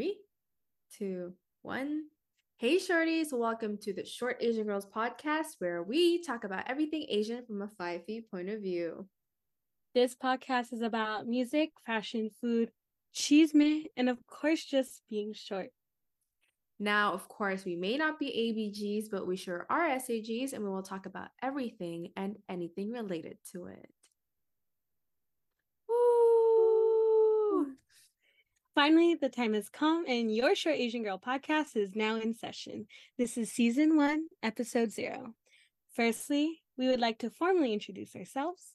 Three, two, one. Hey, shorties, welcome to the Short Asian Girls podcast, where we talk about everything Asian from a five feet point of view. This podcast is about music, fashion, food, chisme, and of course, just being short. Now, of course, we may not be ABGs, but we sure are SAGs, and we will talk about everything and anything related to it. Woo! Finally, the time has come, and your Short Asian Girl podcast is now in session. This is season one, episode zero. Firstly, we would like to formally introduce ourselves.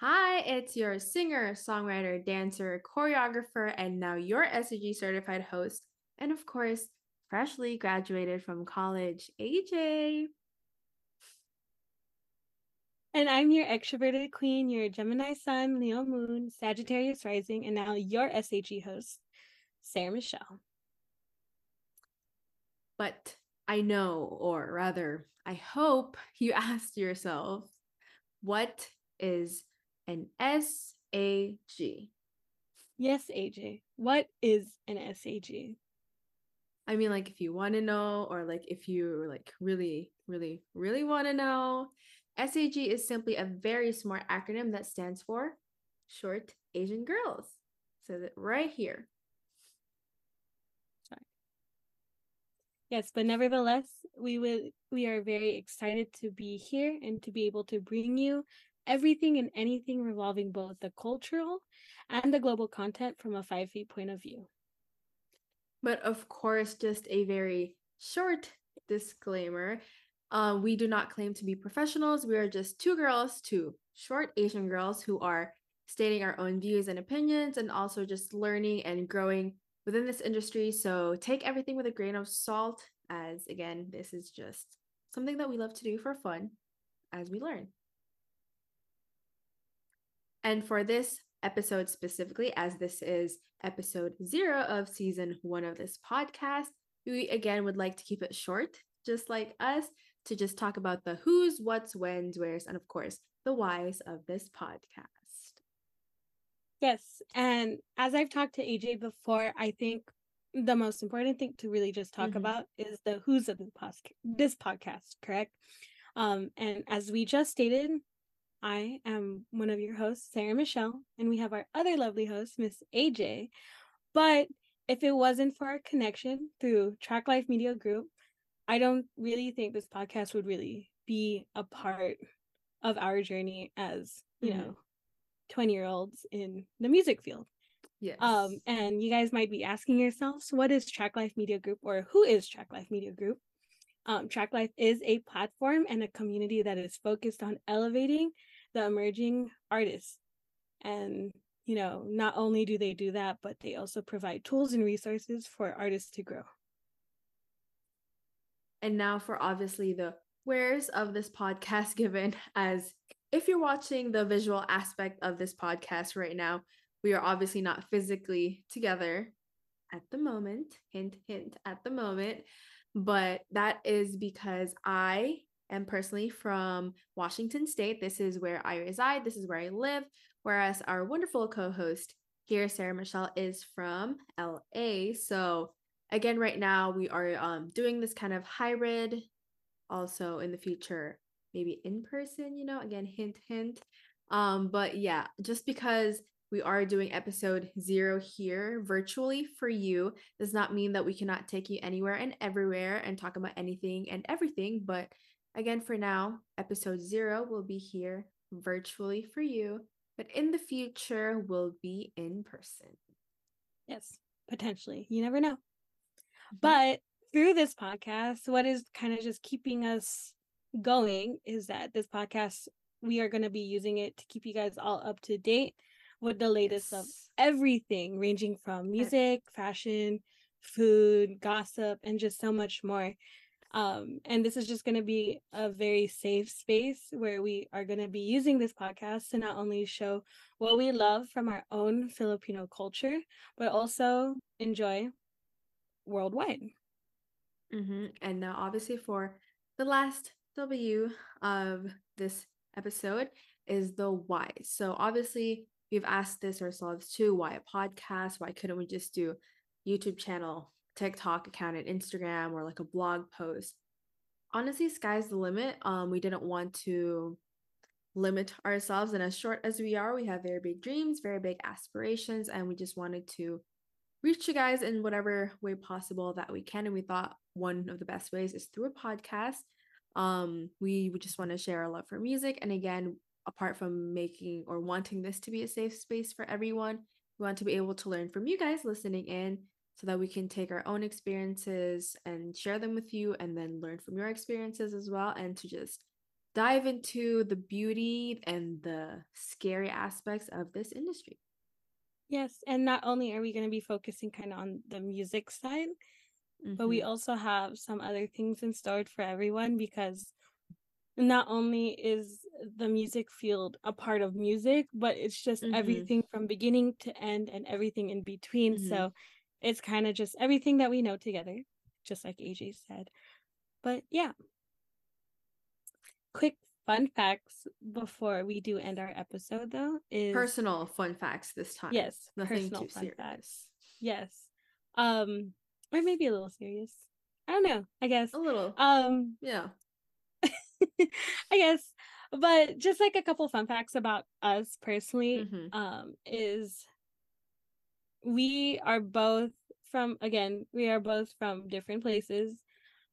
Hi, it's your singer, songwriter, dancer, choreographer, and now your SAG certified host, and of course, freshly graduated from college, AJ. And I'm your extroverted queen, your Gemini sun, Leo moon, Sagittarius rising, and now your SAG host, Sarah Michelle. But I know, or rather, I hope you asked yourself, what is an SAG? Yes, AJ. What is an SAG? I mean, like if you want to know, or like if you like really, really, really want to know, SAG is simply a very smart acronym that stands for Short Asian Girls. So that right here. Sorry. Yes, but nevertheless, we will we are very excited to be here and to be able to bring you everything and anything revolving both the cultural and the global content from a five feet point of view. But of course, just a very short disclaimer. Uh, we do not claim to be professionals. We are just two girls, two short Asian girls who are stating our own views and opinions and also just learning and growing within this industry. So take everything with a grain of salt, as again, this is just something that we love to do for fun as we learn. And for this episode specifically, as this is episode zero of season one of this podcast, we again would like to keep it short, just like us, to just talk about the who's, what's, when's, where's, and of course, the whys of this podcast. Yes. And as I've talked to AJ before, I think the most important thing to really just talk mm-hmm. about is the who's of the pos- this podcast, correct? Um, and as we just stated, I am one of your hosts, Sarah Michelle, and we have our other lovely host, Miss AJ. But if it wasn't for our connection through Track Life Media Group, I don't really think this podcast would really be a part of our journey as, you mm-hmm. know, 20 year olds in the music field. Yes. Um, and you guys might be asking yourselves, what is Track Life Media Group or who is Track Life Media Group? Um, Track Life is a platform and a community that is focused on elevating the emerging artists. And, you know, not only do they do that, but they also provide tools and resources for artists to grow. And now for obviously the where's of this podcast given as if you're watching the visual aspect of this podcast right now, we are obviously not physically together at the moment. Hint, hint, at the moment. But that is because I am personally from Washington State. This is where I reside, this is where I live. Whereas our wonderful co host here, Sarah Michelle, is from LA. So again, right now we are um, doing this kind of hybrid, also in the future, maybe in person, you know, again, hint, hint. Um, but yeah, just because we are doing episode zero here virtually for you does not mean that we cannot take you anywhere and everywhere and talk about anything and everything. But again, for now, episode zero will be here virtually for you, but in the future, will be in person. Yes, potentially. You never know. But through this podcast, what is kind of just keeping us going is that this podcast, we are going to be using it to keep you guys all up to date with the latest yes. of everything, ranging from music, fashion, food, gossip, and just so much more. Um, and this is just going to be a very safe space where we are going to be using this podcast to not only show what we love from our own Filipino culture, but also enjoy worldwide. Mm-hmm. And now, obviously, for the last W of this episode is the why. So, obviously, we've asked this ourselves too why a podcast? Why couldn't we just do YouTube channel, TikTok account, and Instagram, or like a blog post. Honestly, sky's the limit. Um, we didn't want to limit ourselves, and as short as we are, we have very big dreams, very big aspirations, and we just wanted to reach you guys in whatever way possible that we can. And we thought one of the best ways is through a podcast. Um, we, we just want to share our love for music. And again, apart from making or wanting this to be a safe space for everyone, we want to be able to learn from you guys listening in so that we can take our own experiences and share them with you and then learn from your experiences as well and to just dive into the beauty and the scary aspects of this industry. Yes, and not only are we going to be focusing kind of on the music side, mm-hmm. but we mm-hmm. also have some other things in store for everyone because not only is the music field a part of music, but it's just mm-hmm. everything from beginning to end and everything in between. Mm-hmm. So it's kind of just everything that we know together, just like AJ said. But yeah. Quick fun facts before we do end our episode though is personal fun facts this time. Yes. Nothing too serious. Facts. Yes. Um or maybe a little serious. I don't know. I guess. A little. Um yeah. I guess. But just like a couple fun facts about us personally, mm-hmm. um, is we are both from again, we are both from different places,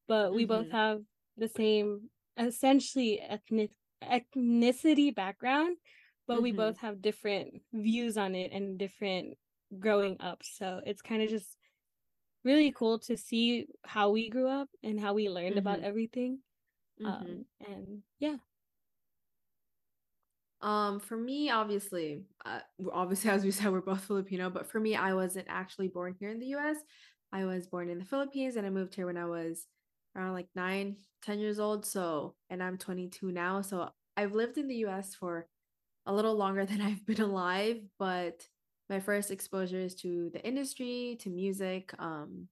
but we mm-hmm. both have the same essentially ethnic ethnicity background, but mm-hmm. we both have different views on it and different growing up. So it's kind of just really cool to see how we grew up and how we learned about mm-hmm. everything. Um, mm-hmm. Um, and yeah. Um, for me, obviously, uh, obviously, as we said, we're both Filipino, but for me, I wasn't actually born here in the US. I was born in the Philippines and I moved here when I was around like nine, 10 years old. So, and I'm 22 now. So I've lived in the US for a little longer than I've been alive, but my first exposure is to the industry, to music, um,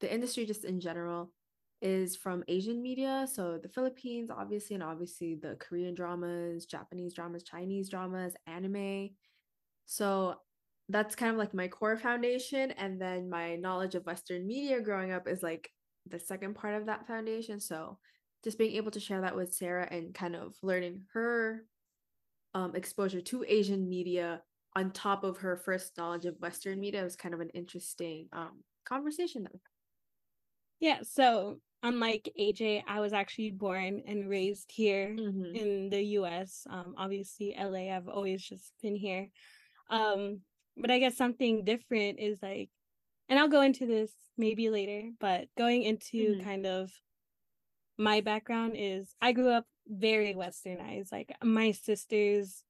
the industry just in general is from Asian media. So the Philippines, obviously, and obviously the Korean dramas, Japanese dramas, Chinese dramas, anime. So that's kind of like my core foundation. And then my knowledge of Western media growing up is like the second part of that foundation. So just being able to share that with Sarah and kind of learning her um, exposure to Asian media on top of her first knowledge of Western media was kind of an interesting um, conversation though. Yeah, so unlike AJ, I was actually born and raised here mm-hmm. in the US. Um, obviously, LA, I've always just been here. Um, but I guess something different is like, and I'll go into this maybe later, but going into mm-hmm. kind of my background is I grew up very westernized. Like my sisters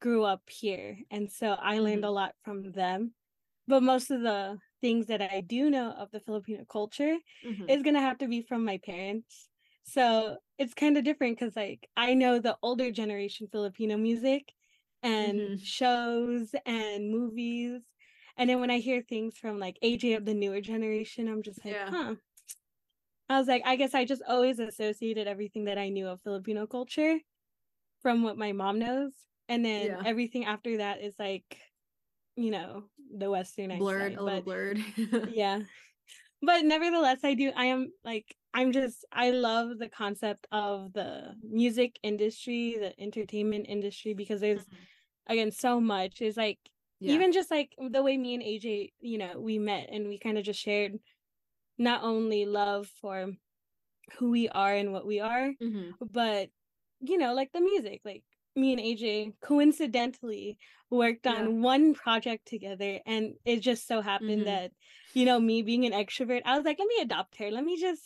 grew up here. And so I learned mm-hmm. a lot from them. But most of the things that I do know of the Filipino culture mm-hmm. is going to have to be from my parents. So it's kind of different because, like, I know the older generation Filipino music and mm-hmm. shows and movies. And then when I hear things from like AJ of the newer generation, I'm just like, yeah. huh. I was like, I guess I just always associated everything that I knew of Filipino culture from what my mom knows. And then yeah. everything after that is like you know the western blurred side, a little blurred yeah but nevertheless i do i am like i'm just i love the concept of the music industry the entertainment industry because there's mm-hmm. again so much It's like yeah. even just like the way me and aj you know we met and we kind of just shared not only love for who we are and what we are mm-hmm. but you know like the music like me and AJ coincidentally worked on yeah. one project together and it just so happened mm-hmm. that you know me being an extrovert I was like let me adopt her let me just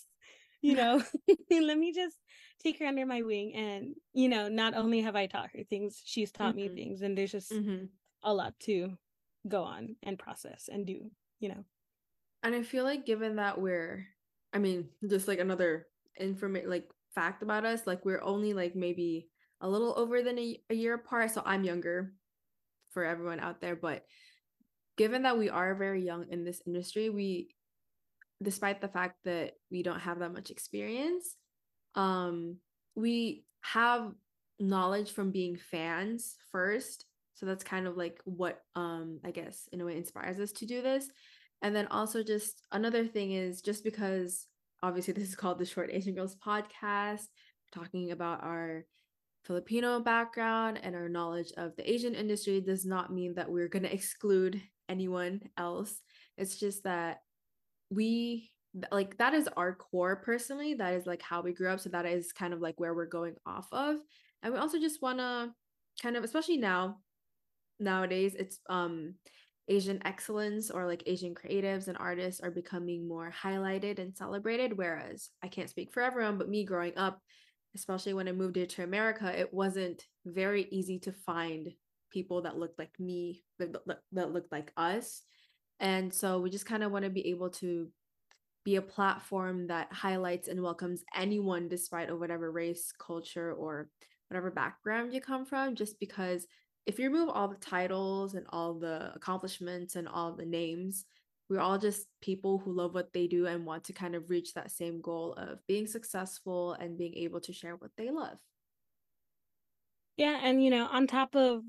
you know let me just take her under my wing and you know not only have I taught her things she's taught mm-hmm. me things and there's just mm-hmm. A lot to go on and process and do you know and I feel like given that we're I mean just like another information like fact about us like we're only like maybe a little over than a, a year apart. So I'm younger for everyone out there. But given that we are very young in this industry, we, despite the fact that we don't have that much experience, um, we have knowledge from being fans first. So that's kind of like what um I guess in a way inspires us to do this. And then also just another thing is just because obviously this is called the Short Asian Girls podcast, talking about our Filipino background and our knowledge of the Asian industry does not mean that we're going to exclude anyone else. It's just that we like that is our core personally. That is like how we grew up. So that is kind of like where we're going off of. And we also just want to kind of, especially now, nowadays, it's um Asian excellence or like Asian creatives and artists are becoming more highlighted and celebrated. Whereas I can't speak for everyone, but me growing up, especially when I moved here to America, it wasn't very easy to find people that looked like me, that, that looked like us. And so we just kind of want to be able to be a platform that highlights and welcomes anyone despite of whatever race, culture, or whatever background you come from, just because if you remove all the titles and all the accomplishments and all the names, we're all just people who love what they do and want to kind of reach that same goal of being successful and being able to share what they love. Yeah, and you know, on top of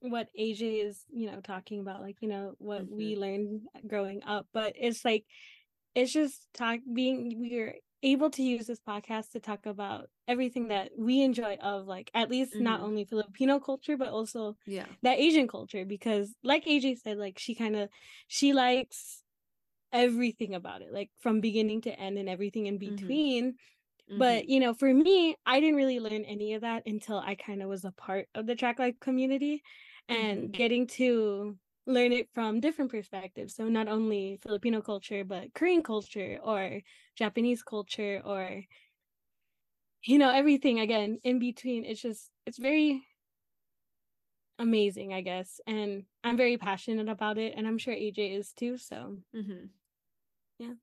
what AJ is, you know, talking about, like, you know, what mm-hmm. we learned growing up, but it's like it's just talk being we're able to use this podcast to talk about everything that we enjoy of like at least mm-hmm. not only filipino culture but also yeah that asian culture because like aj said like she kind of she likes everything about it, like from beginning to end and everything in mm-hmm. between. Mm-hmm. But you know, for me, I didn't really learn any of that until I kind of was a part of the track life community and mm-hmm. getting to learn it from different perspectives. So not only Filipino culture, but Korean culture or Japanese culture or you know, everything again in between. It's just it's very amazing, I guess. And I'm very passionate about it and I'm sure AJ is too, so mm-hmm. Yeah.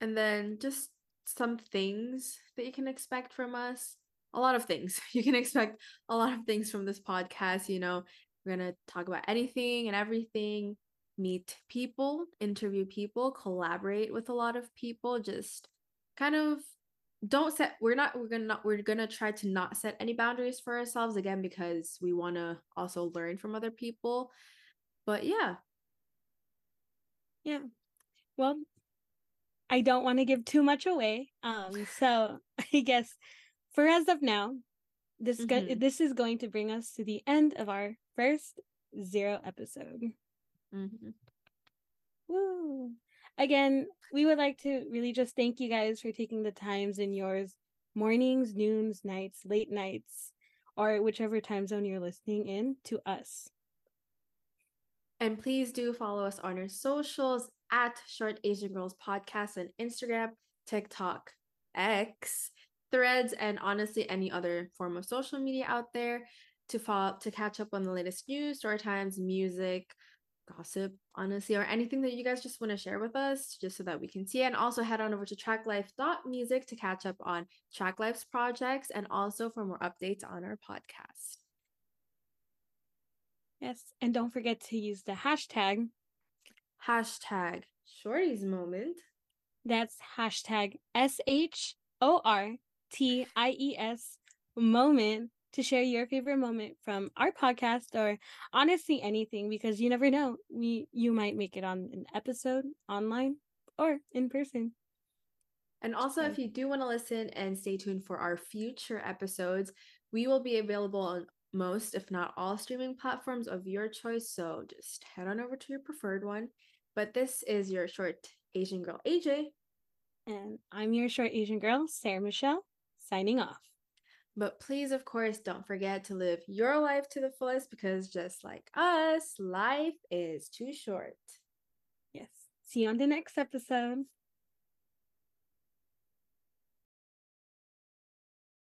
And then just some things that you can expect from us. A lot of things. You can expect a lot of things from this podcast. You know, we're going to talk about anything and everything, meet people, interview people, collaborate with a lot of people, just kind of don't set we're not we're gonna not we're gonna try to not set any boundaries for ourselves again because we want to also learn from other people but yeah yeah well, I don't want to give too much away. Um, so I guess for as of now, this mm-hmm. go- this is going to bring us to the end of our first zero episode. Mm-hmm. Woo! Again, we would like to really just thank you guys for taking the times in yours mornings, noons, nights, late nights, or whichever time zone you're listening in to us. And please do follow us on our socials at Short Asian Girls Podcast on Instagram, TikTok, X, Threads, and honestly any other form of social media out there to follow to catch up on the latest news, story times, music, gossip, honestly, or anything that you guys just want to share with us, just so that we can see it. And also head on over to tracklife.music to catch up on Track Life's projects and also for more updates on our podcast. Yes, and don't forget to use the hashtag hashtag shorties moment. That's hashtag S H O R T I E S moment to share your favorite moment from our podcast or honestly anything because you never know we you might make it on an episode online or in person. And also if you do want to listen and stay tuned for our future episodes we will be available on most if not all streaming platforms of your choice. So just head on over to your preferred one. But this is your short Asian girl, AJ. And I'm your short Asian girl, Sarah Michelle, signing off. But please, of course, don't forget to live your life to the fullest because just like us, life is too short. Yes. See you on the next episode.